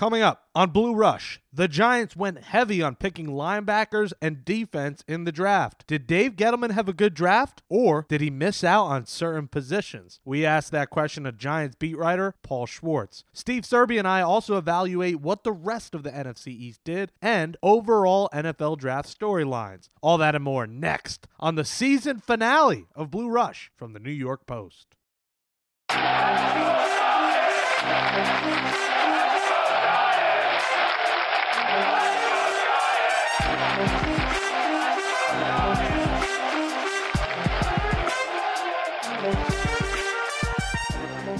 Coming up on Blue Rush, the Giants went heavy on picking linebackers and defense in the draft. Did Dave Gettleman have a good draft, or did he miss out on certain positions? We asked that question of Giants beat writer Paul Schwartz. Steve Serby and I also evaluate what the rest of the NFC East did and overall NFL draft storylines. All that and more next on the season finale of Blue Rush from the New York Post.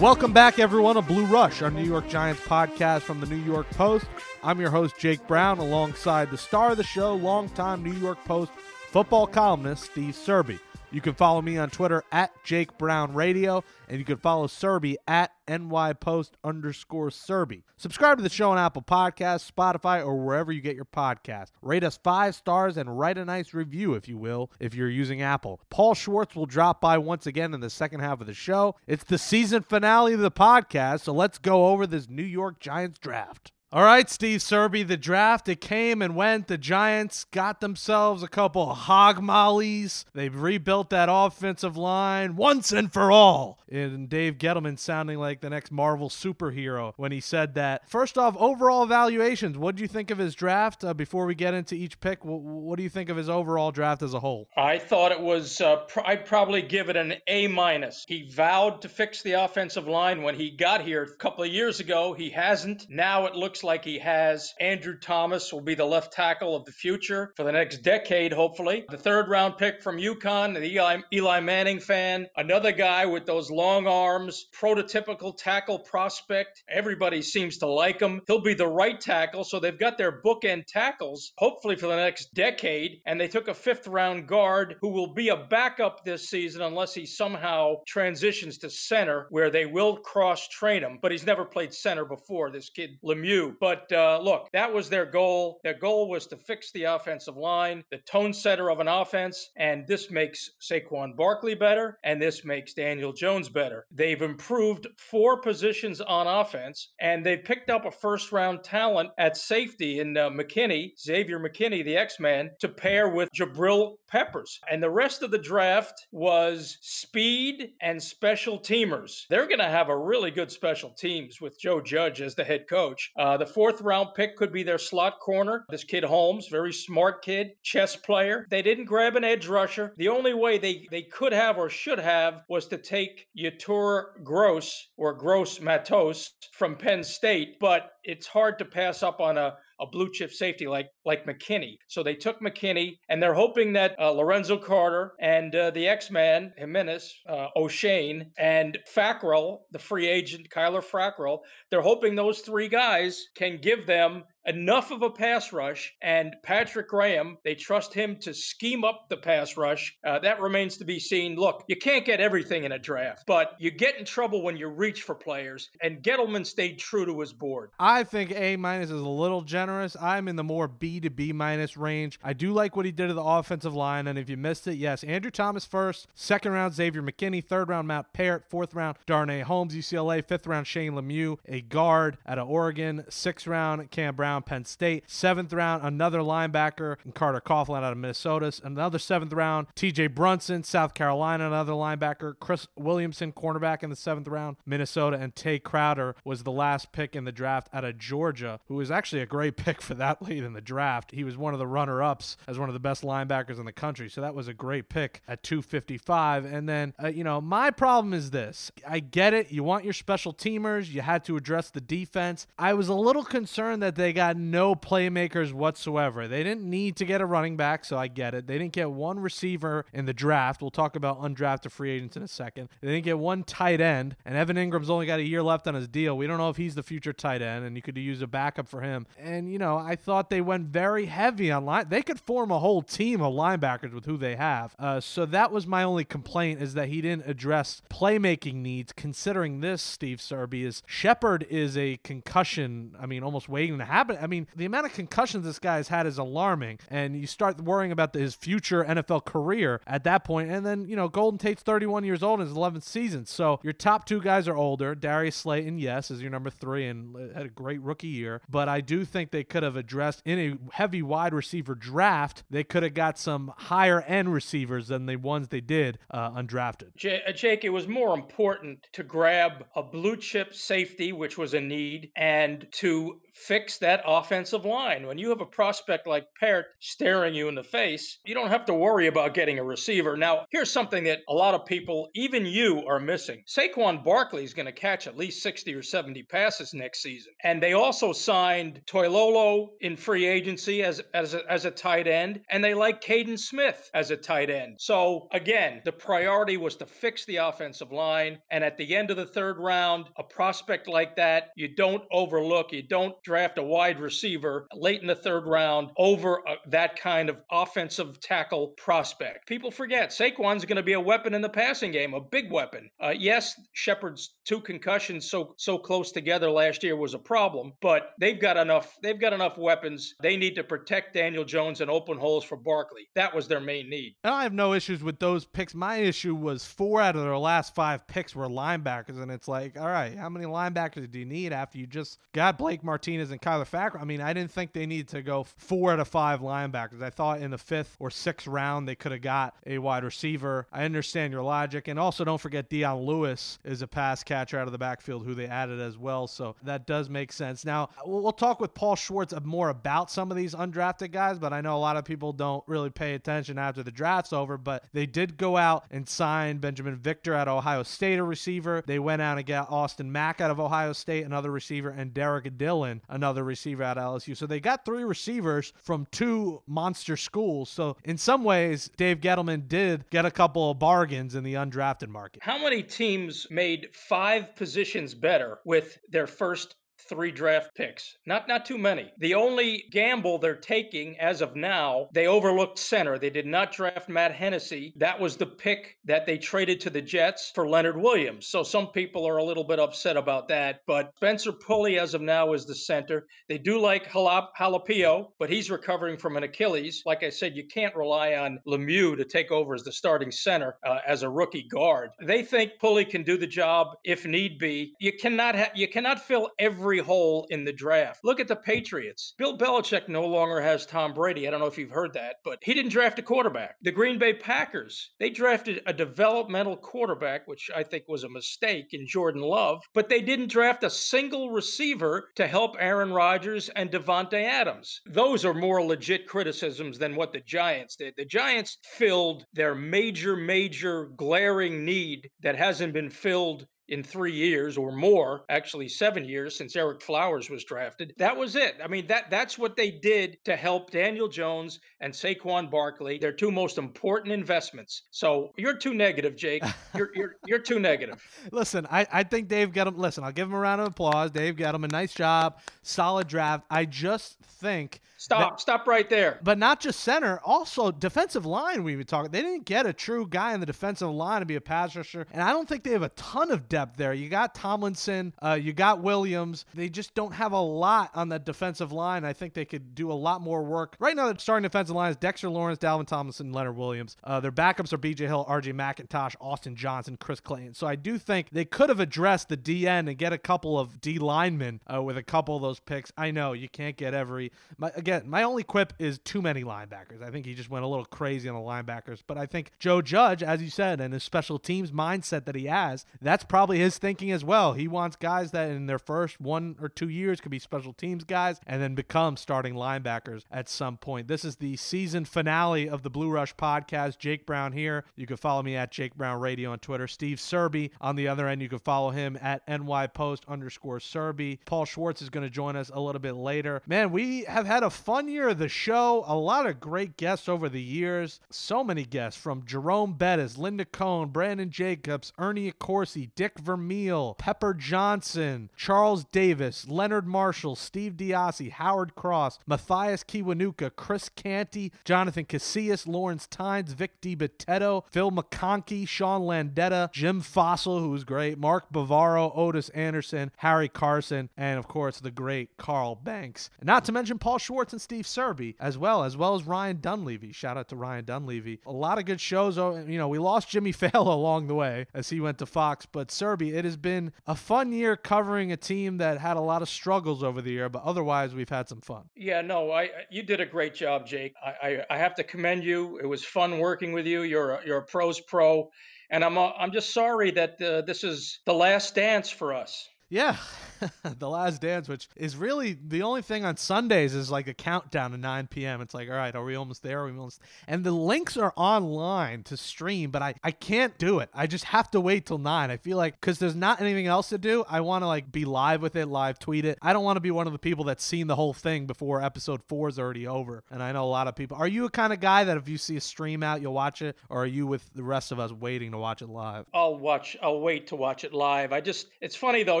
Welcome back, everyone, to Blue Rush, our New York Giants podcast from the New York Post. I'm your host, Jake Brown, alongside the star of the show, longtime New York Post football columnist, Steve Serby. You can follow me on Twitter at Jake Brown Radio, and you can follow Serby at NYPost underscore Serby. Subscribe to the show on Apple Podcasts, Spotify, or wherever you get your podcast. Rate us five stars and write a nice review, if you will, if you're using Apple. Paul Schwartz will drop by once again in the second half of the show. It's the season finale of the podcast, so let's go over this New York Giants draft. All right, Steve Serby, the draft, it came and went. The Giants got themselves a couple of hog mollies. They've rebuilt that offensive line once and for all. And Dave Gettleman sounding like the next Marvel superhero when he said that. First off, overall evaluations. What do you think of his draft uh, before we get into each pick? What, what, do you think of his overall draft as a whole? I thought it was, uh, pr- I'd probably give it an A minus. He vowed to fix the offensive line when he got here a couple of years ago. He hasn't. Now it looks like he has. Andrew Thomas will be the left tackle of the future for the next decade, hopefully. The third round pick from UConn, the Eli, Eli Manning fan, another guy with those long arms, prototypical tackle prospect. Everybody seems to like him. He'll be the right tackle, so they've got their bookend tackles, hopefully for the next decade. And they took a fifth round guard who will be a backup this season unless he somehow transitions to center, where they will cross train him. But he's never played center before, this kid Lemieux. But uh, look, that was their goal. Their goal was to fix the offensive line, the tone setter of an offense, and this makes Saquon Barkley better, and this makes Daniel Jones better. They've improved four positions on offense, and they've picked up a first round talent at safety in uh, McKinney, Xavier McKinney, the X Man, to pair with Jabril Peppers. And the rest of the draft was speed and special teamers. They're going to have a really good special teams with Joe Judge as the head coach. Uh, the fourth round pick could be their slot corner. This kid Holmes, very smart kid, chess player. They didn't grab an edge rusher. The only way they, they could have or should have was to take Yetur Gross or Gross Matos from Penn State, but it's hard to pass up on a a blue chip safety like like McKinney. So they took McKinney, and they're hoping that uh, Lorenzo Carter and uh, the X-Man Ximines, uh, Oshane, and Fackrell, the free agent Kyler Fackrell, they're hoping those three guys can give them enough of a pass rush. And Patrick Graham, they trust him to scheme up the pass rush. Uh, that remains to be seen. Look, you can't get everything in a draft, but you get in trouble when you reach for players. And Gettleman stayed true to his board. I think A minus is a little generous. I'm in the more B to B minus range. I do like what he did to the offensive line. And if you missed it, yes, Andrew Thomas first, second round Xavier McKinney, third round Matt Peart, fourth round Darnay Holmes, UCLA, fifth round Shane Lemieux, a guard out of Oregon, sixth round Cam Brown, Penn State, seventh round another linebacker Carter Coughlin out of Minnesota, another seventh round T.J. Brunson, South Carolina, another linebacker Chris Williamson, cornerback in the seventh round, Minnesota, and Tae Crowder was the last pick in the draft out of Georgia, who was actually a great pick for that late in the draft. He was one of the runner-ups as one of the best linebackers in the country, so that was a great pick at 255. And then, uh, you know, my problem is this: I get it, you want your special teamers, you had to address the defense. I was a little concerned that they got no playmakers whatsoever. They didn't need to get a running back, so I get it. They didn't get one receiver in the draft. We'll talk about undrafted free agents in a second. They didn't get one tight end, and Evan Engram's only got a year left on his deal. We don't know if he's the future tight end, and you could use a backup for him. And you know, I thought they went very heavy on line. They could form a whole team of linebackers with who they have. Uh, so that was my only complaint is that he didn't address playmaking needs. Considering this, Steve Serby is Shepard is a concussion. I mean, almost waiting to happen happening. I mean, the amount of concussions this guy has had is alarming, and you start worrying about his future NFL career at that point. And then, you know, Golden Tate's 31 years old in his 11th season. So your top two guys are older. Darius Slayton, yes, is your number three and had a great rookie year. But I do think they could have addressed in a heavy wide receiver draft, they could have got some higher end receivers than the ones they did uh, undrafted. Uh, Jake, it was more important to grab a blue chip safety, which was a need, and to fix that offensive line. When you have a prospect like Peart staring you in the face, you don't have to worry about getting a receiver. Now, here's something that a lot of people, even you, are missing. Saquon Barkley is going to catch at least 60 or 70 passes next season. And they also signed Toilolo in free agency as, as, a, as a tight end, and they like Kaden Smith as a tight end. So, again, the priority was to fix the offensive line. And at the end of the third round, a prospect like that, you don't overlook, you don't draft a wide receiver late in the third round over a, that kind of offensive tackle prospect. People forget Saquon's going to be a weapon in the passing game, a big weapon. Uh, yes, Shepard's two concussions so so close together last year was a problem, but they've got enough. They've got enough weapons. They need to protect Daniel Jones and open holes for Barkley. That was their main need. And I have no issues with those picks. My issue was four out of their last five picks were linebackers, and it's like, all right, how many linebackers do you need after you just got Blake Martinez? Martinez and Kyler Fackrell. I mean, I didn't think they needed to go four out of five linebackers. I thought in the fifth or sixth round they could have got a wide receiver. I understand your logic. And also, don't forget Dion Lewis is a pass catcher out of the backfield who they added as well. So that does make sense. Now, we'll talk with Paul Schwartz more about some of these undrafted guys, but I know a lot of people don't really pay attention after the draft's over. But they did go out and sign Benjamin Victor out of Ohio State, a receiver. They went out and got Austin Mack out of Ohio State, another receiver, and Derek Dillon another receiver at LSU. So they got three receivers from two monster schools. So in some ways, Dave Gettleman did get a couple of bargains in the undrafted market. How many teams made five positions better with their first three draft picks. Not not too many. The only gamble they're taking as of now, they overlooked center. They did not draft Matt Hennessy. That was the pick that they traded to the Jets for Leonard Williams. So some people are a little bit upset about that. But Spencer Pulley, as of now, is the center. They do like Halap- Halapio, but he's recovering from an Achilles. Like I said, you can't rely on Lemieux to take over as the starting center uh, as a rookie guard. They think Pulley can do the job if need be. You cannot ha- you cannot fill every hole in the draft. Look at the Patriots. Bill Belichick no longer has Tom Brady. I don't know if you've heard that, but he didn't draft a quarterback. The Green Bay Packers, they drafted a developmental quarterback, which I think was a mistake in Jordan Love, but they didn't draft a single receiver to help Aaron Rodgers and Davante Adams. Those are more legit criticisms than what the Giants did. The Giants filled their major, major glaring need that hasn't been filled in three years or more, actually seven years since Ereck Flowers was drafted. That was it. I mean, that that's what they did to help Daniel Jones and Saquon Barkley. Their two most important investments. So you're too negative, Jake. You're you're you're too negative. listen, I, I think Dave Gettleman. Listen, I'll give him a round of applause. Dave Gettleman a nice job, solid draft. I just think Stop, that, stop right there. But not just center, also defensive line. We were talking. They didn't get a true guy in the defensive line to be a pass rusher, and I don't think they have a ton of depth there. You got Tomlinson, uh, you got Williams. They just don't have a lot on that defensive line. I think they could do a lot more work. Right now, the starting defensive line is Dexter Lawrence, Dalvin Tomlinson, Leonard Williams. Uh, their backups are B.J. Hill, R.J. McIntosh, Austin Johnson, Chris Clayton. So I do think they could have addressed the DN and get a couple of D linemen uh, with a couple of those picks. I know you can't get every. My, again, my only quip is too many linebackers. I think he just went a little crazy on the linebackers. But I think Joe Judge, as you said, and his special teams mindset that he has, that's probably his thinking as well. He wants guys that in their first one or two years could be special teams guys and then become starting linebackers at some point. This is the season finale of the Blue Rush podcast. Jake Brown here. You can follow me at Jake Brown Radio on Twitter. Steve Serby on the other end. You can follow him at NY Post underscore Serby. Paul Schwartz is going to join us a little bit later. Man, we have had a fun year of the show. A lot of great guests over the years. So many guests from Jerome Bettis, Linda Cohn, Brandon Jacobs, Ernie Accorsi, Dick Vermeil, Pepper Johnson, Charles Davis, Leonard Marshall, Steve DeOssie, Howard Cross, Mathias Kiwanuka, Chris Canty, Jonathan Casillas, Lawrence Tynes, Vic DiBitetto, Phil McConkey, Sean Landeta, Jim Fassel, who was great, Mark Bavaro, Ottis Anderson, Harry Carson, and of course the great Carl Banks. And not to mention Paul Schwartz and Steve Serby as well, as well as Ryan Dunleavy. Shout out to Ryan Dunleavy. A lot of good shows. Oh, You know, we lost Jimmy Fallon along the way as he went to Fox, but Serby, it has been a fun year covering a team that had a lot of struggles over the year, but otherwise we've had some fun. Yeah, no, I you did a great job, Jake. I, I, I have to commend you. It was fun working with you. You're a, you're a pros pro, and I'm I'm just sorry that uh, this is the last dance for us. Yeah, The Last Dance, which is really the only thing on Sundays is like a countdown to 9 p.m. It's like, all right, are we almost there? Are we almost? And the links are online to stream, but I I can't do it. I just have to wait till nine. I feel like because there's not anything else to do. I want to like be live with it, live tweet it. I don't want to be one of the people that's seen the whole thing before episode four is already over. And I know a lot of people. Are you a kind of guy that if you see a stream out, you'll watch it, or are you with the rest of us waiting to watch it live? I'll watch. I'll wait to watch it live. I just. It's funny though.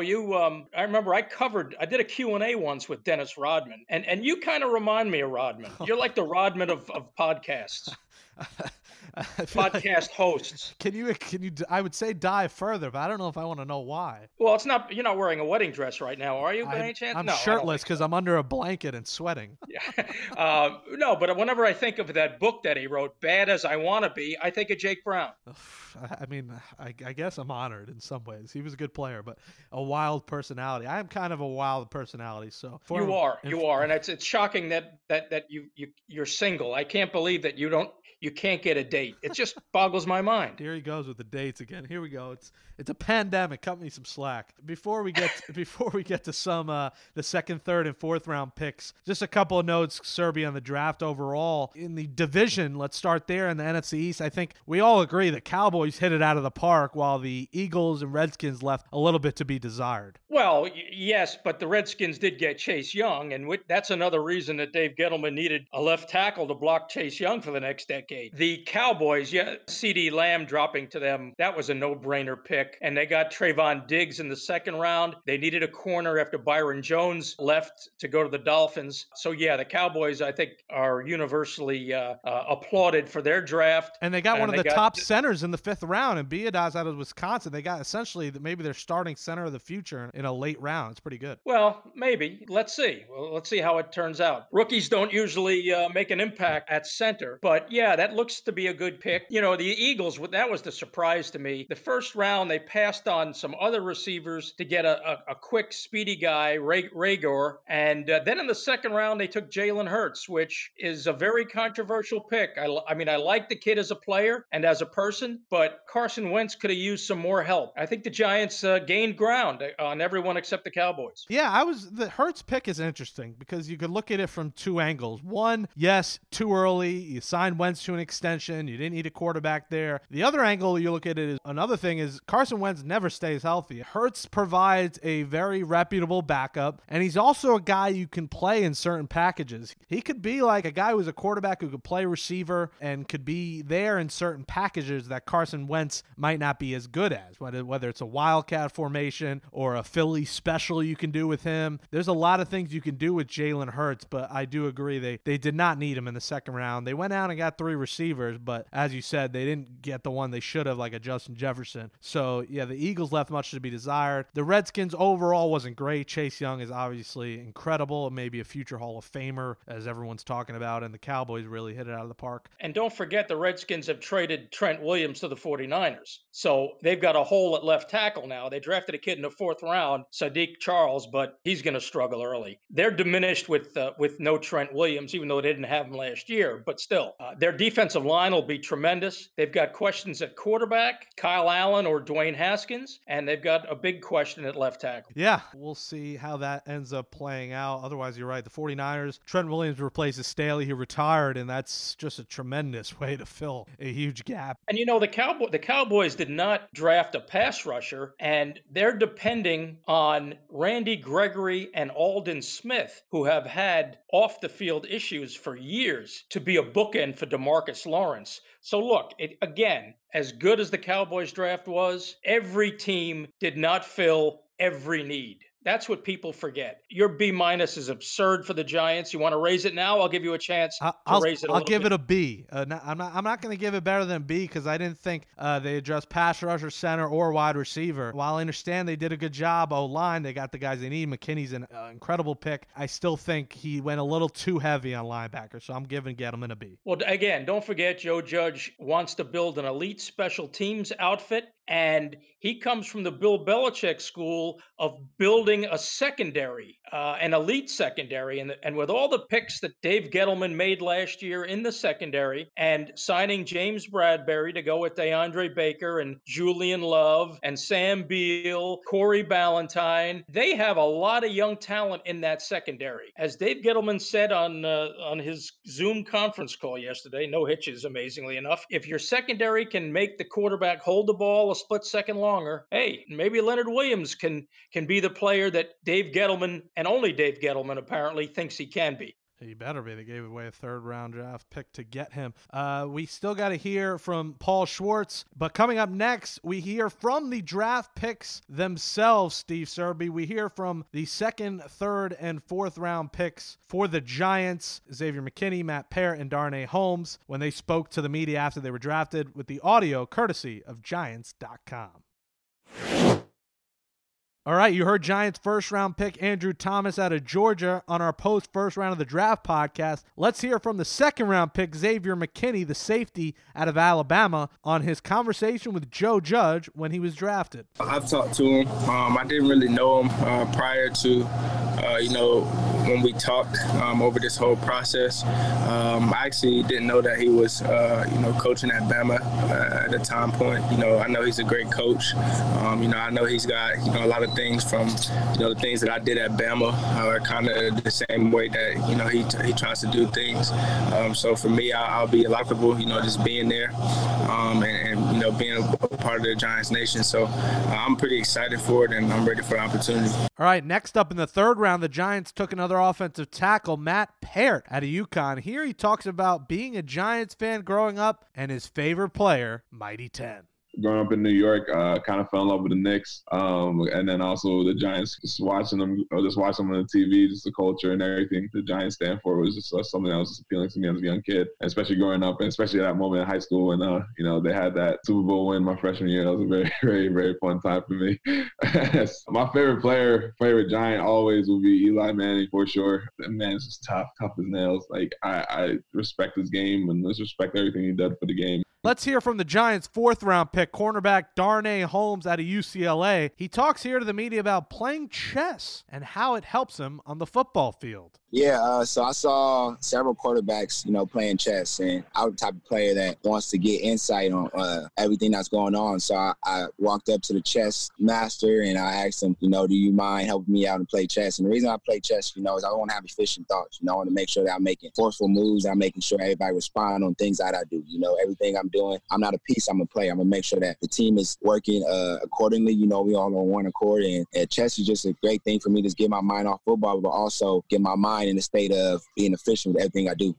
You. Um. I remember I covered. I did a Q and A once with Dennis Rodman, and and you kind of remind me of Rodman. You're like the Rodman of of podcasts. podcast like, hosts. Can you can you I would say dive further, but I don't know if I want to know why. Well, it's not you're not wearing a wedding dress right now, are you? By I'm, any chance? I'm no, shirtless because so. I'm under a blanket and sweating. yeah. Uh, no, but whenever I think of that book that he wrote, "Bad as I Want to Be," I think of Jake Brown. I mean, I, I, guess I'm honored in some ways. He was a good player, but a wild personality. I am kind of a wild personality. So you are, you are, and it's it's shocking that that that you you you're single. I can't believe that you don't you can't get a date. It just boggles my mind. Here he goes with the dates again. Here we go. It's it's a pandemic. Cut me some slack. Before we get before we get to some uh, the second, third, and fourth round picks, just a couple of notes. Serby on the draft overall in the division. Let's start there in the NFC East. I think we all agree the Cowboys hit it out of the park, while the Eagles and Redskins left a little bit to be desired. Well, y- yes, but the Redskins did get Chase Young, and that's another reason that Dave Gettleman needed a left tackle to block Chase Young for the next decade. The Cowboys, yeah, CeeDee Lamb dropping to them, that was a no brainer pick. And they got Trevon Diggs in the second round. They needed a corner after Byron Jones left to go to the Dolphins. So, yeah, the Cowboys, I think, are universally uh, uh, applauded for their draft. And they got and one of the got, top centers in the fifth round. And Biadasz out of Wisconsin, they got essentially maybe their starting center of the future in a late round. It's pretty good. Well, maybe. Let's see. Well, let's see how it turns out. Rookies don't usually uh, make an impact at center. But, yeah, that looks to be a good pick. You know, the Eagles, that was the surprise to me. The first round, they passed on some other receivers to get a, a, a quick, speedy guy, Reagor. And uh, then in the second round, they took Jalen Hurts, which is a very controversial pick. I, I mean, I like the kid as a player and as a person, but Carson Wentz could have used some more help. I think the Giants uh, gained ground uh, on everyone except the Cowboys. Yeah, I was the Hurts pick is interesting because you could look at it from two angles. One, yes, too early. You signed Wentz an extension. You didn't need a quarterback there. The other angle you look at it is another thing is Carson Wentz never stays healthy. Hurts provides a very reputable backup, and he's also a guy you can play in certain packages. He could be like a guy who's a quarterback who could play receiver and could be there in certain packages that Carson Wentz might not be as good as, whether, whether it's a wildcat formation or a Philly special you can do with him. There's a lot of things you can do with Jalen Hurts, but I do agree they, they did not need him in the second round. They went out and got three receivers, but as you said, they didn't get the one they should have, like a Justin Jefferson. So, yeah, the Eagles left much to be desired. The Redskins overall wasn't great. Chase Young is obviously incredible, maybe a future Hall of Famer, as everyone's talking about, and the Cowboys really hit it out of the park. And don't forget, the Redskins have traded Trent Williams to the 49ers. So they've got a hole at left tackle now. They drafted a kid in the fourth round, Saahdiq Charles, but he's going to struggle early. They're diminished with uh, with no Trent Williams, even though they didn't have him last year. But still, uh, their defensive line will be tremendous. They've got questions at quarterback, Kyle Allen or Dwayne Haskins, and they've got a big question at left tackle. Yeah, we'll see how that ends up playing out. Otherwise, you're right. The 49ers, Trent Williams replaces Staley, who retired, and that's just a tremendous way to fill a huge gap. And you know, the Cowboy the Cowboys did not draft a pass rusher, and they're depending on Randy Gregory and Aldon Smith, who have had off the field issues for years, to be a bookend for DeMarcus Demarcus Lawrence. So look, it, again, as good as the Cowboys draft was, every team did not fill every need. That's what people forget. Your B minus is absurd for the Giants. You want to raise it now? I'll give you a chance to I'll, raise it. i I'll give bit. it a B. Uh, I'm not. I'm not going to give it better than B because I didn't think uh, they addressed pass rusher, center, or wide receiver. While I understand they did a good job O line, they got the guys they need. McKinney's an uh, incredible pick. I still think he went a little too heavy on linebacker, so I'm giving Gettleman a B. Well, again, don't forget Joe Judge wants to build an elite special teams outfit and he comes from the Bill Belichick school of building a secondary, uh, an elite secondary. And, and with all the picks that Dave Gettleman made last year in the secondary and signing James Bradberry to go with DeAndre Baker and Julian Love and Sam Beal, Corey Ballentine, they have a lot of young talent in that secondary. As Dave Gettleman said on, uh, on his Zoom conference call yesterday, no hitches, amazingly enough, if your secondary can make the quarterback hold the ball a split second longer, hey, maybe Leonard Williams can can be the player that Dave Gettleman and only Dave Gettleman apparently thinks he can be. He better be. They gave away a third round draft pick to get him. Uh, we still got to hear from Paul Schwartz. But coming up next, we hear from the draft picks themselves, Steve Serby. We hear from the second, third, and fourth round picks for the Giants, Xavier McKinney, Matt Peart, and Darnay Holmes, when they spoke to the media after they were drafted with the audio courtesy of Giants.com. All right, you heard Giants first round pick Andrew Thomas out of Georgia on our post first round of the draft podcast. Let's hear from the second round pick Xavier McKinney, the safety out of Alabama, on his conversation with Joe Judge when he was drafted. I've talked to him. Um, I didn't really know him uh, prior to, uh, you know, when we talked um, over this whole process. Um, I actually didn't know that he was, uh, you know, coaching at Bama uh, at the time point. You know, I know he's a great coach. Um, you know, I know he's got, you know, a lot of things from you know the things that I did at Bama are kind of the same way that you know he he tries to do things. Um, so for me, I, will be lockable. You know, just being there um, and, and, know being a part of the Giants nation. So uh, I'm pretty excited for it, and I'm ready for the opportunity. All right, next up in the third round, the Giants took another offensive tackle, Matt Peart, out of UConn. Here he talks about being a Giants fan growing up and his favorite player, Mighty Ten growing up in New York, uh, kind of fell in love with the Knicks, um, and then also the Giants. Just watching them, or just watching them on the TV, just the culture and everything the Giants stand for was just uh, something that was appealing to me as a young kid, especially growing up, and especially at that moment in high school when uh, you know they had that Super Bowl win my freshman year. That was a very, very, very fun time for me. my favorite player, favorite Giant, always will be Eli Manning for sure. That man is just tough, tough as nails. Like I, I respect his game and respect everything he did for the game. Let's hear from the Giants' fourth round pick, cornerback Darnay Holmes out of UCLA. He talks here to the media about playing chess and how it helps him on the football field. Yeah, uh, so I saw several quarterbacks, you know, playing chess, and I'm the type of player that wants to get insight on uh, everything that's going on. So I, I, walked up to the chess master and I asked him, you know, do you mind helping me out and play chess? And the reason I play chess, you know, is I want to have efficient thoughts. You know, I want to make sure that I'm making forceful moves. I'm making sure everybody respond on things that I do. You know, everything I'm doing, I'm not a piece. I'm a player. I'm gonna make sure that the team is working uh, accordingly. You know, we all on one accord, and, and chess is just a great thing for me to get my mind off football, but also get my mind in the state of being efficient with everything I do.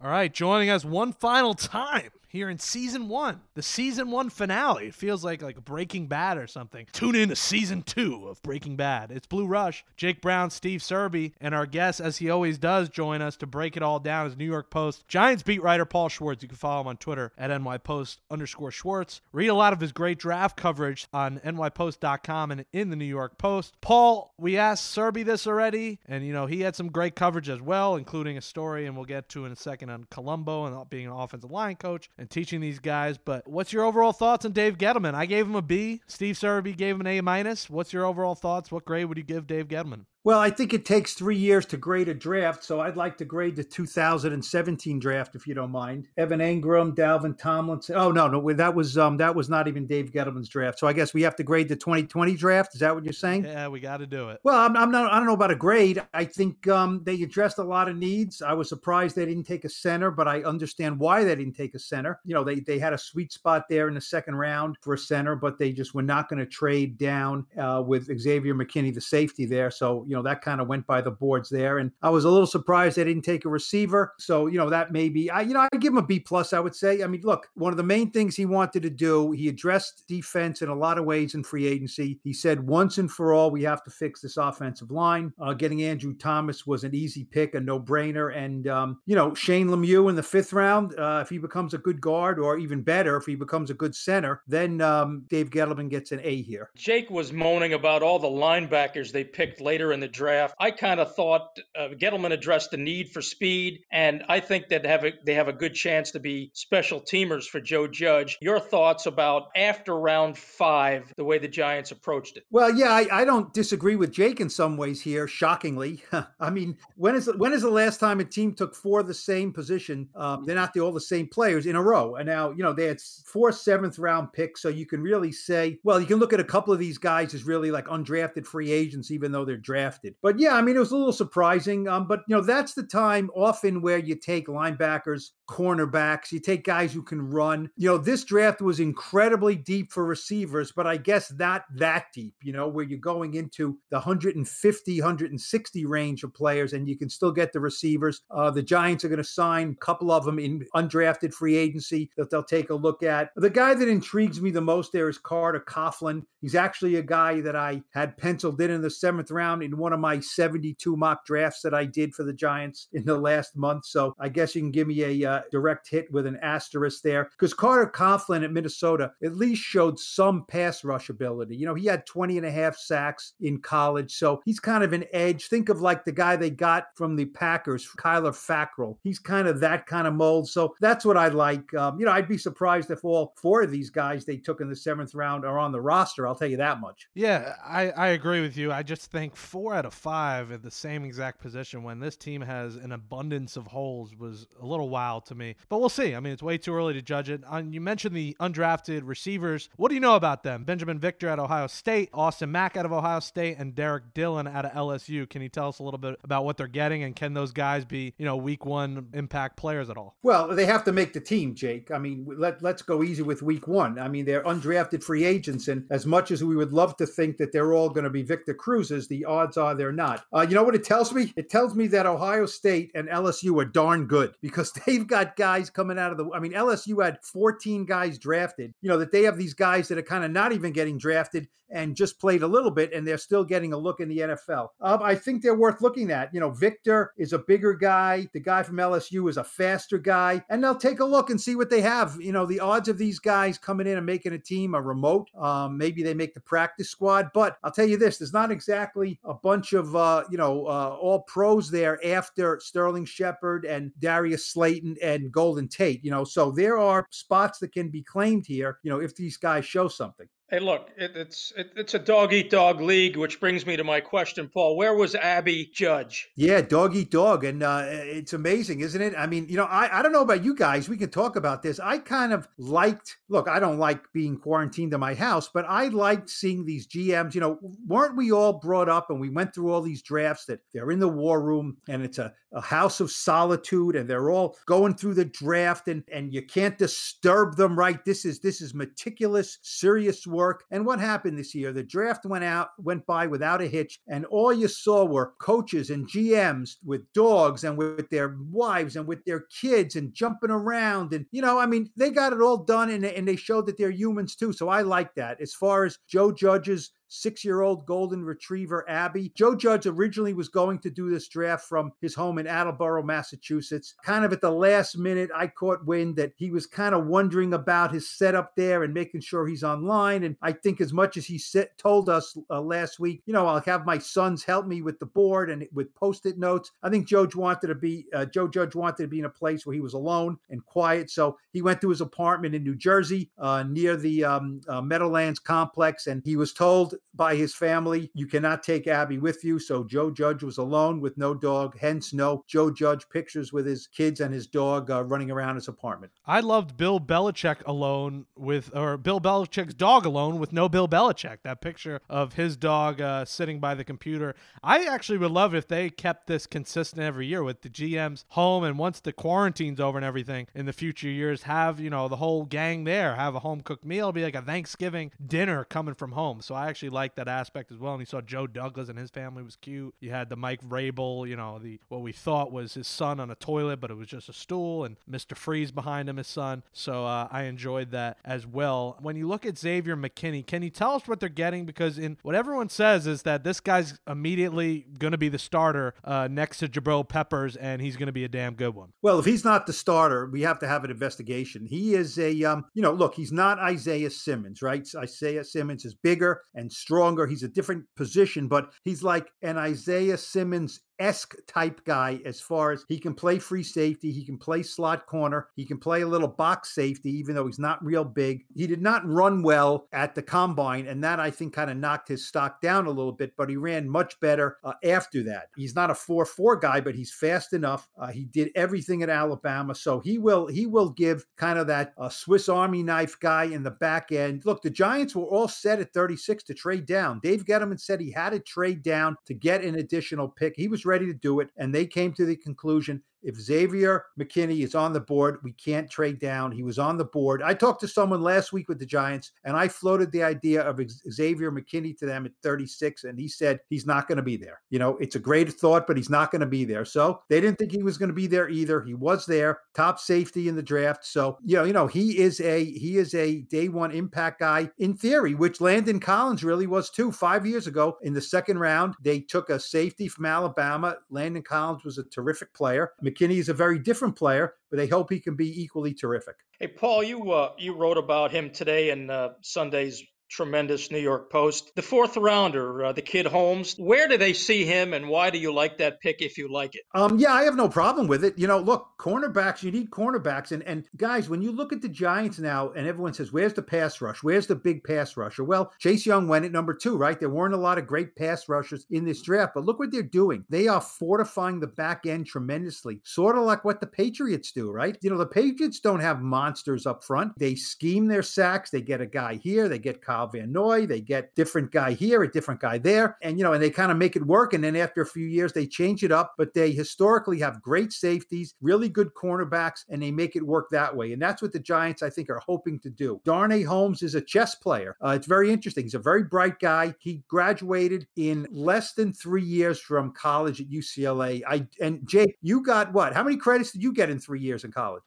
All right, joining us one final time here in season one, the season one finale. It feels like like Breaking Bad or something. Tune in to season two of Breaking Bad. It's Blue Rush, Jake Brown, Steve Serby, and our guest, as he always does, join us to break it all down is New York Post Giants beat writer Paul Schwartz. You can follow him on Twitter at nypost underscore Schwartz. Read a lot of his great draft coverage on nypost.com and in the New York Post. Paul, we asked Serby this already, and you know he had some great coverage as well, including a story, and we'll get to in a second on Colombo and being an offensive line coach and teaching these guys. But what's your overall thoughts on Dave Gettleman? I gave him a B. Steve Serby gave him an A minus. What's your overall thoughts? What grade would you give Dave Gettleman? Well, I think it takes three years to grade a draft, so I'd like to grade the 2017 draft if you don't mind. Evan Engram, Dalvin Tomlinson. Oh no, no, that was um that was not even Dave Gettleman's draft. So I guess we have to grade the 2020 draft. Is that what you're saying? Yeah, we got to do it. Well, I'm, I'm not. I don't know about a grade. I think um, they addressed a lot of needs. I was surprised they didn't take a center, but I understand why they didn't take a center. You know, they they had a sweet spot there in the second round for a center, but they just were not going to trade down uh, with Xavier McKinney, the safety there. So you know know, that kind of went by the boards there. And I was a little surprised they didn't take a receiver. So, you know, that may be, I, you know, I give him a B plus, I would say. I mean, look, one of the main things he wanted to do, he addressed defense in a lot of ways in free agency. He said, once and for all, we have to fix this offensive line. Uh, getting Andrew Thomas was an easy pick, a no brainer. And, um, you know, Shane Lemieux in the fifth round, uh, if he becomes a good guard, or even better, if he becomes a good center, then um, Dave Gettleman gets an A here. Jake was moaning about all the linebackers they picked later in the draft. I kind of thought uh, Gettleman addressed the need for speed, and I think that have a, they have a good chance to be special teamers for Joe Judge. Your thoughts about after round five, the way the Giants approached it? Well, yeah, I, I don't disagree with Jake in some ways here. Shockingly, I mean, when is when is the last time a team took four the same position? Um, they're not the, all the same players in a row, and now you know they had four seventh round picks, so you can really say, well, you can look at a couple of these guys as really like undrafted free agents, even though they're drafted. But yeah, I mean, it was a little surprising. Um, but you know, that's the time often where you take linebackers, cornerbacks, you take guys who can run. You know, this draft was incredibly deep for receivers, but I guess not that deep, you know, where you're going into the 150, 160 range of players and you can still get the receivers. Uh, the Giants are going to sign a couple of them in undrafted free agency that they'll take a look at. The guy that intrigues me the most there is Carter Coughlin. He's actually a guy that I had penciled in in the seventh round in one of my 72 mock drafts that I did for the Giants in the last month. So I guess you can give me a uh, direct hit with an asterisk there because Carter Coughlin at Minnesota at least showed some pass rush ability. You know, he had 20 and a half sacks in college. So he's kind of an edge. Think of like the guy they got from the Packers, Kyler Fackrell. He's kind of that kind of mold. So that's what I like. Um, you know, I'd be surprised if all four of these guys they took in the seventh round are on the roster. I'll tell you that much. Yeah, I, I agree with you. I just think four out of five at the same exact position when this team has an abundance of holes was a little wild to me. But we'll see. I mean, it's way too early to judge it. You mentioned the undrafted receivers. What do you know about them? Benjamin Victor at Ohio State, Austin Mack out of Ohio State, and Derek Dillon out of LSU. Can you tell us a little bit about what they're getting, and can those guys be, you know, week one impact players at all? Well, they have to make the team, Jake. I mean, let let's go easy with week one. I mean, they're undrafted free agents, and as much as we would love to think that they're all going to be Victor Cruzes, the odds are they're not. Uh, you know what it tells me? It tells me that Ohio State and LSU are darn good because they've got guys coming out of the. I mean, LSU had 14 guys drafted. You know that they have these guys that are kind of not even getting drafted and just played a little bit, and they're still getting a look in the NFL. Um, I think they're worth looking at. You know, Victor is a bigger guy. The guy from LSU is a faster guy, and they'll take a look and see what they have. You know, the odds of these guys coming in and making a team are remote. Um, maybe they make the practice squad, but I'll tell you this: there's not exactly a bunch of uh, you know uh, all pros there after Sterling Shepard and Darius Slayton and Golden Tate. You know, so there are spots that can be claimed here. You know, if these guys show something. Hey, look, it, it's it, it's a dog eat dog league, which brings me to my question, Paul. Where was Abby Judge? Yeah, dog eat dog, and uh, it's amazing, isn't it? I mean, you know, I, I don't know about you guys. We can talk about this. I kind of liked. Look, I don't like being quarantined in my house, but I liked seeing these GMs. You know, weren't we all brought up and we went through all these drafts that they're in the war room and it's a, a house of solitude and they're all going through the draft and and you can't disturb them. Right? This is this is meticulous, serious work work. And what happened this year? The draft went out, went by without a hitch, and all you saw were coaches and GMs with dogs and with their wives and with their kids and jumping around. And, you know, I mean, they got it all done and, and they showed that they're humans too. So I like that. As far as Joe Judge's six year old golden retriever Abby. Joe Judge originally was going to do this draft from his home in Attleboro, Massachusetts. Kind of at the last minute, I caught wind that he was kind of wondering about his setup there and making sure he's online. And I think as much as he set, told us uh, last week, you know, I'll have my sons help me with the board and with post it notes. I think Joe wanted to be, uh, Joe Judge wanted to be in a place where he was alone and quiet. So he went to his apartment in New Jersey uh, near the um, uh, Meadowlands complex and he was told by his family, you cannot take Abby with you. So Joe Judge was alone with no dog, hence no Joe Judge pictures with his kids and his dog uh, running around his apartment. I loved Bill Belichick alone with, or Bill Belichick's dog alone with no Bill Belichick. That picture of his dog uh, sitting by the computer. I actually would love if they kept this consistent every year with the GM's home, and once the quarantine's over and everything in the future years, have you know the whole gang there, have a home cooked meal, It'll be like a Thanksgiving dinner coming from home. So I actually actually liked that aspect as well. And he saw Joe Douglas and his family was cute. You had the Mike Vrabel, you know, the what we thought was his son on a toilet, but it was just a stool, and Mr. Freeze behind him, his son. So uh, I enjoyed that as well. When you look at Xavier McKinney, can you tell us what they're getting? Because in what everyone says is that this guy's immediately going to be the starter uh, next to Jabril Peppers, and he's going to be a damn good one. Well, if he's not the starter, we have to have an investigation. He is a, um, you know, look, he's not Isaiah Simmons, right? Isaiah Simmons is bigger and stronger. He's a different position, but he's like an Isaiah Simmons esque type guy as far as he can play free safety, he can play slot corner, he can play a little box safety, even though he's not real big. He did not run well at the combine, and that I think kind of knocked his stock down a little bit, but he ran much better uh, after that. He's not a 4 4 guy, but he's fast enough. Uh, he did everything at Alabama, so he will he will give kind of that uh, Swiss Army knife guy in the back end. Look, the Giants were all set at 36 to trade down. Dave Gettleman said he had to trade down to get an additional pick. He was ready to do it. And they came to the conclusion if Xavier McKinney is on the board, we can't trade down. He was on the board. I talked to someone last week with the Giants, and I floated the idea of Xavier McKinney to them at 36, and he said he's not going to be there. You know, it's a great thought, but he's not going to be there. So they didn't think he was going to be there either. He was there, top safety in the draft. So you know, you know, he is a he is a day one impact guy in theory, which Landon Collins really was too. Five years ago in the second round, they took a safety from Alabama. Landon Collins was a terrific player. McKinney is a very different player, but they hope he can be equally terrific. Hey, Paul, you uh, you wrote about him today in uh, Sunday's tremendous New York Post. The fourth rounder, uh, the kid Holmes, where do they see him and why do you like that pick if you like it? Um, yeah, I have no problem with it. You know, look, cornerbacks, you need cornerbacks. And, and guys, when you look at the Giants now and everyone says, where's the pass rush? Where's the big pass rusher? Well, Chase Young went at number two, right? There weren't a lot of great pass rushers in this draft, but look what they're doing. They are fortifying the back end tremendously, sort of like what the Patriots do, right? You know, the Patriots don't have monsters up front. They scheme their sacks. They get a guy here, they get Kyle Kyle Van Noy. They get different guy here, a different guy there, and you know, and they kind of make it work. And then after a few years, they change it up. But they historically have great safeties, really good cornerbacks, and they make it work that way. And that's what the Giants, I think, are hoping to do. Darnay Holmes is a chess player. Uh, it's very interesting. He's a very bright guy. He graduated in less than three years from college at UCLA. I and Jake, you got what? How many credits did you get in three years in college?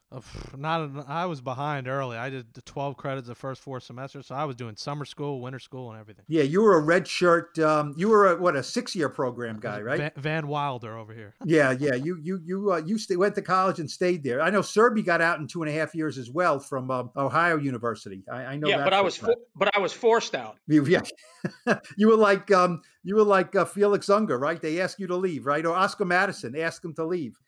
not. I was behind early. I did the twelve credits the first four semesters, so I was doing summer summer school, winter school, and everything. Yeah, you were a red shirt. Um, you were a, what a six year program guy, right? Van, Van, Wilder over here. Yeah, yeah. You you you uh, you stay, went to college and stayed there. I know Serby got out in two and a half years as well from um, Ohio University. I, I know. Yeah, but I was fo- but I was forced out. You, yeah, you were like um, you were like uh, Felix Unger, right? They asked you to leave, right? Or Oscar Madison asked him to leave.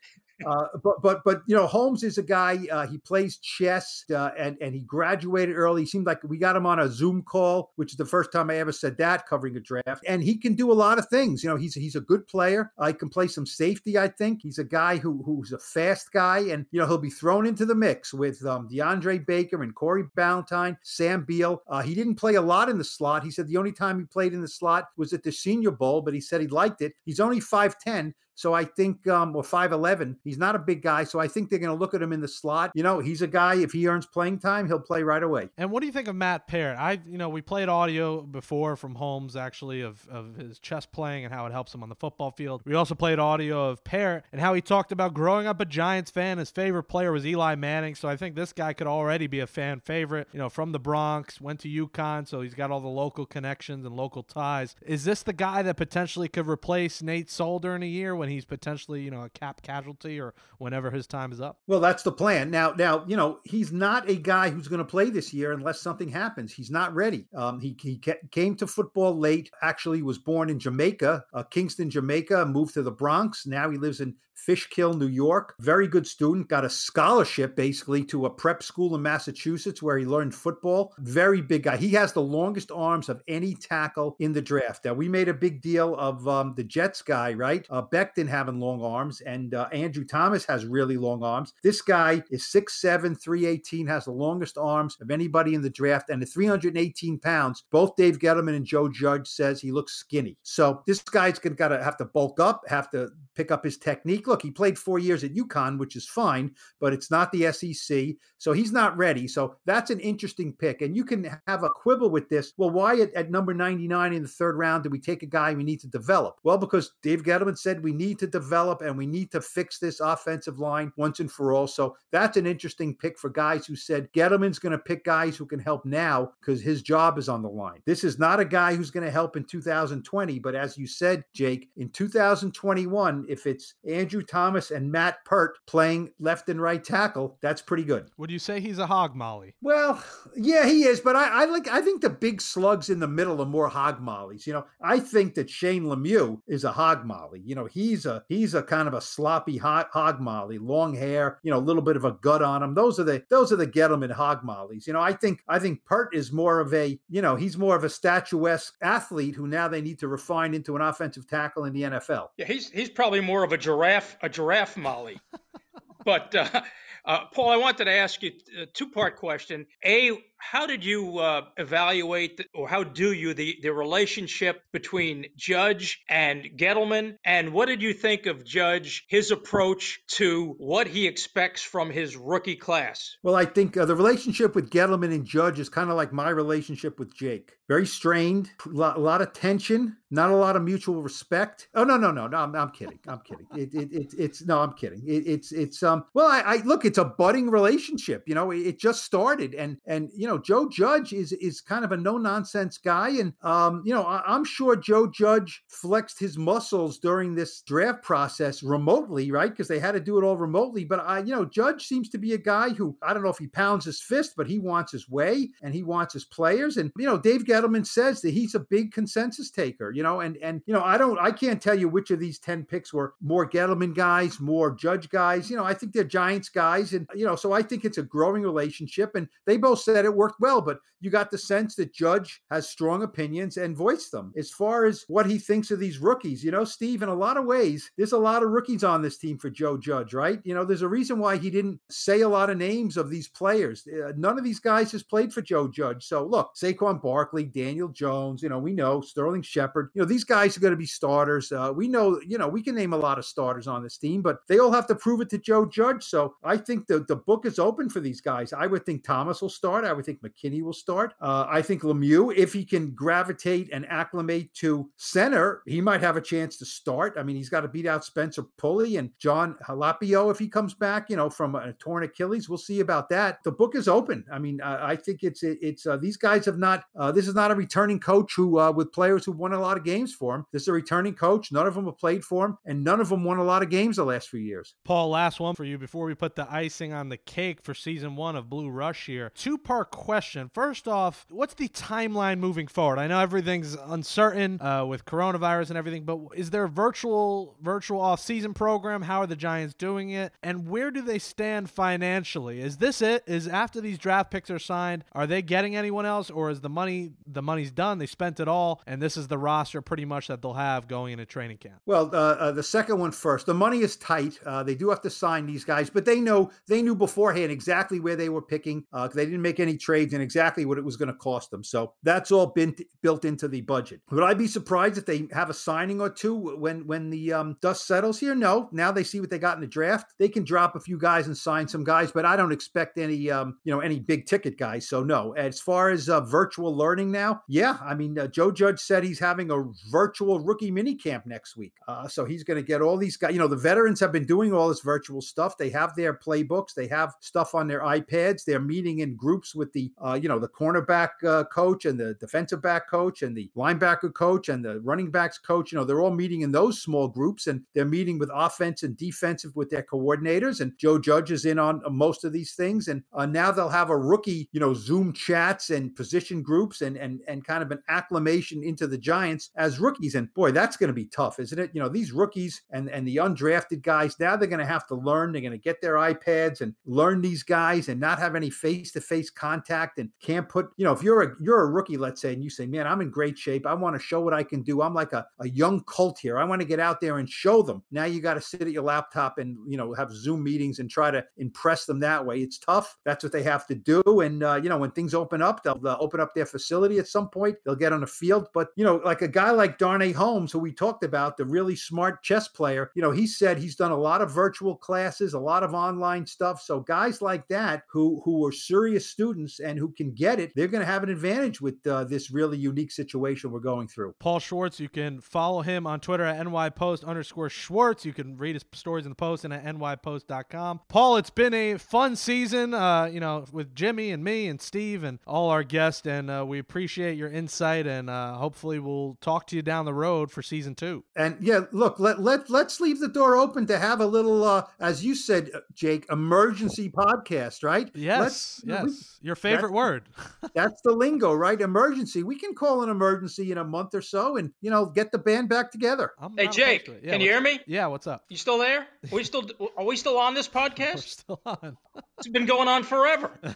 Uh, but but but you know Holmes is a guy. Uh, he plays chess uh, and and he graduated early. He seemed like we got him on a Zoom call, which is the first time I ever said that covering a draft. And he can do a lot of things. You know, he's he's a good player. Uh, he can play some safety. I think he's a guy who who's a fast guy, and you know he'll be thrown into the mix with um, DeAndre Baker and Corey Ballentine, Sam Beal. Uh, he didn't play a lot in the slot. He said the only time he played in the slot was at the Senior Bowl, but he said he liked it. He's only five ten, so I think, um, or 5'11, he's not a big guy. So I think they're going to look at him in the slot. You know, he's a guy, if he earns playing time, he'll play right away. And what do you think of Matt Peart? I, you know, we played audio before from Holmes, actually, of, of his chess playing and how it helps him on the football field. We also played audio of Peart and how he talked about growing up a Giants fan. His favorite player was Eli Manning. So I think this guy could already be a fan favorite, you know, from the Bronx, went to UConn. So he's got all the local connections and local ties. Is this the guy that potentially could replace Nate Solder in a year? When he's potentially, you know, a cap casualty or whenever his time is up? Well, that's the plan. Now, now, you know, he's not a guy who's going to play this year unless something happens. He's not ready. Um, he, he came to football late. Actually, was born in Jamaica, uh, Kingston, Jamaica, moved to the Bronx. Now he lives in Fishkill, New York. Very good student. Got a scholarship basically to a prep school in Massachusetts where he learned football. Very big guy. He has the longest arms of any tackle in the draft. Now, we made a big deal of um, the Jets guy, right? Uh, Beck Becton having long arms, and uh, Andrew Thomas has really long arms. This guy is 6'7, 318, has the longest arms of anybody in the draft, and at 318 pounds, both Dave Gettleman and Joe Judge says he looks skinny. So this guy's gonna have to bulk up, have to pick up his technique. Look, he played four years at UConn, which is fine, but it's not the SEC, so he's not ready. So that's an interesting pick, and you can have a quibble with this. Well, why at, at number 99 in the third round do we take a guy we need to develop? Well, because Dave Gettleman said we need to develop and we need to fix this offensive line once and for all. So that's an interesting pick for guys who said Gettleman's going to pick guys who can help now because his job is on the line. This is not a guy who's going to help in 2020, but as you said, Jake, in 2021, if it's Andrew Thomas and Matt Peart playing left and right tackle, that's pretty good. Would you say he's a hog molly? Well, yeah, he is, but I, I like I think the big slugs in the middle are more hog mollies. You know, I think that Shane Lemieux is a hog molly. You know, he's a he's a kind of a sloppy hog, hog molly, long hair, you know, a little bit of a gut on him. Those are the those are the Gettleman hog mollies. You know, I think I think Peart is more of a you know he's more of a statuesque athlete who now they need to refine into an offensive tackle in the NFL. Yeah, he's he's probably more of a giraffe a giraffe molly. but uh, uh, Paul, I wanted to ask you a two part question. A, how did you uh, evaluate, the, or how do you, the, the relationship between Judge and Gettleman? And what did you think of Judge, his approach to what he expects from his rookie class? Well, I think uh, the relationship with Gettleman and Judge is kind of like my relationship with Jake. Very strained, a lot, of tension, not a lot of mutual respect. Oh no, no, no, no! I'm, I'm kidding. I'm kidding. It, it, it, it's no, I'm kidding. It, it's it's um. Well, I, I look. It's a budding relationship. You know, it, just started, and and you know, Joe Judge is is kind of a no nonsense guy, and um, you know, I, I'm sure Joe Judge flexed his muscles during this draft process remotely, right? Because they had to do it all remotely. But I, you know, Judge seems to be a guy who I don't know if he pounds his fist, but he wants his way and he wants his players, and you know, Dave Gettleman says that he's a big consensus taker, you know, and and you know, I don't I can't tell you which of these 10 picks were more Gettleman guys, more Judge guys. You know, I think they're Giants guys and you know, so I think it's a growing relationship and they both said it worked well, but you got the sense that Judge has strong opinions and voiced them. As far as what he thinks of these rookies, you know, Steve, in a lot of ways, there's a lot of rookies on this team for Joe Judge, right? You know, there's a reason why he didn't say a lot of names of these players. Uh, none of these guys has played for Joe Judge. So look, Saquon Barkley, Daniel Jones, you know, we know Sterling Shepard, you know, these guys are going to be starters. Uh, we know, you know, we can name a lot of starters on this team, but they all have to prove it to Joe Judge. So I think the, the book is open for these guys. I would think Thomas will start. I would think McKinney will start. Uh, I think Lemieux, if he can gravitate and acclimate to center, he might have a chance to start. I mean, he's got to beat out Spencer Pulley and Jon Halapio if he comes back, you know, from a torn Achilles. We'll see about that. The book is open. I mean, I, I think it's it's uh, these guys have not. Uh, this is not a returning coach who uh, with players who won a lot of games for him. This is a returning coach. None of them have played for him, and none of them won a lot of games the last few years. Paul, last one for you before we put the icing on the cake for season one of Blue Rush here. Two part question. First off, what's the timeline moving forward? I know everything's uncertain uh, with coronavirus and everything, but is there a virtual virtual off season program? How are the Giants doing it? And where do they stand financially? Is this it? Is after these draft picks are signed, are they getting anyone else, or is the money the money's done? They spent it all, and this is the roster pretty much that they'll have going into training camp. Well, uh, uh, the second one first. The money is tight. Uh, they do have to sign these guys, but they know they knew beforehand exactly where they were picking. Uh, they didn't make any trades and exactly what it was going to cost them. So that's all been t- built into the budget. Would I be surprised if they have a signing or two when when the um, dust settles here? No. Now they see what they got in the draft. They can drop a few guys and sign some guys, but I don't expect any um, you know any big ticket guys. So no. As far as uh, virtual learning now, yeah, I mean uh, Joe Judge said he's having a virtual rookie mini camp next week. Uh, so he's going to get all these guys. You know, the veterans have been doing all this virtual stuff. They have their playbooks. They have stuff on their iPads. They're meeting in groups with the, uh, you know, the cornerback uh, coach and the defensive back coach and the linebacker coach and the running backs coach. You know, they're all meeting in those small groups and they're meeting with offense and defensive with their coordinators. And Joe Judge is in on most of these things. And uh, now they'll have a rookie, you know, Zoom chats and position groups and and and kind of an acclimation into the Giants as rookies. And boy, that's going to be tough, isn't it? You know, these rookies and and the undrafted guys now they're going to have to learn. They're going to get their iPads and learn these guys and not have any face to face contact and can't put. You know, if you're a you're a rookie, let's say, and you say, "Man, I'm in great shape. I want to show what I can do. I'm like a, a young cult here. I want to get out there and show them." Now you got to sit at your laptop and you know have Zoom meetings and try to impress them that way. It's tough. That's what they have to do. And uh, you know, when things open up, they'll, they'll open up their facility at some point. They'll get on the field. But you know, like a guy like Darnay Holmes, who we talked about, the really smart chess player. You know, he said he's done a lot of virtual classes, a lot of online stuff. So guys like that who who are serious students and who can get it, they're going to have an advantage with uh, this really unique situation we're going through. Paul Schwartz, you can follow him on Twitter at nypost underscore Schwartz. You can read his stories in the post and at nypost.com. Paul, it's been a fun season, uh, you know, with Jimmy and me and Steve and all our guests, and uh, we appreciate your insight. And uh, hopefully, we'll talk to you down the road for season two. And yeah, look, let let let's leave the door open to have a little, uh, as you said, uh, Jake, emergency podcast, right? Yes, Let's- yes, we- your favorite that- word. That's the lingo, right? Emergency. We can call an emergency in a month or so, and you know, get the band back together. I'm Hey Jake. Yeah, can you hear me? Yeah, what's up? You still there? Are we still are we still on this We're podcast? still on. It's been going on forever.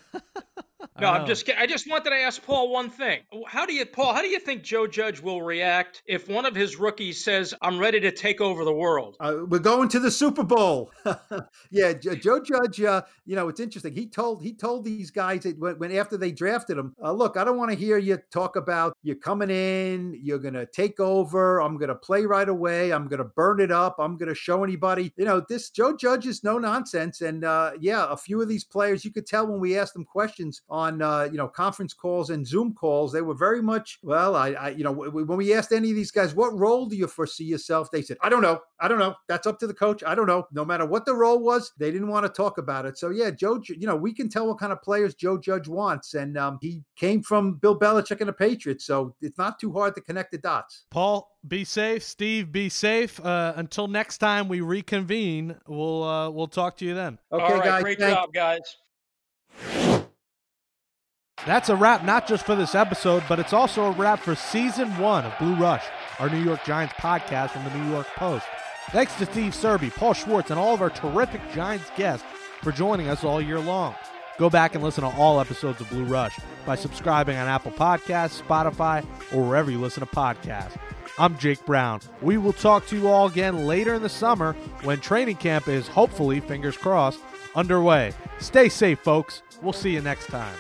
I No, I'm just ki- I just wanted to ask Paul one thing. How do you Paul, how do you think Joe Judge will react if one of his rookies says, "I'm ready to take over the world"? Uh, we're going to the Super Bowl. yeah, Joe Judge. Uh, you know, it's interesting. He told he told these guys that when, when after they drafted him, uh, look, I don't want to hear you talk about you're coming in, you're gonna take over. I'm gonna play right away. I'm gonna burn it up. I'm gonna show anybody. You know, this Joe Judge is no nonsense. And uh, yeah, a few of these players, you could tell when we asked them questions on uh, you know conference calls and Zoom calls, they were very much well. I, I you know w- w- when we asked any of these guys, what role do you foresee yourself? They said, I don't know. I don't know. That's up to the coach. I don't know. No matter what the role was, they didn't want to talk about it. So yeah, Joe, you know, we can tell what kind of players Joe Judge wants, and um, he came from Bill Belichick and the Patriots, so it's not too hard to connect the dots. Paul, be safe. Steve, be safe. Uh, until next time we reconvene, we'll uh, we'll talk to you then. Okay, All right, guys. great thank- job, guys. That's a wrap, not just for this episode, but it's also a wrap for season one of Blue Rush, our New York Giants podcast from the New York Post. Thanks to Steve Serby, Paul Schwartz, and all of our terrific Giants guests for joining us all year long. Go back and listen to all episodes of Blue Rush by subscribing on Apple Podcasts, Spotify, or wherever you listen to podcasts. I'm Jake Brown. We will talk to you all again later in the summer when training camp is hopefully, fingers crossed, underway. Stay safe, folks. We'll see you next time.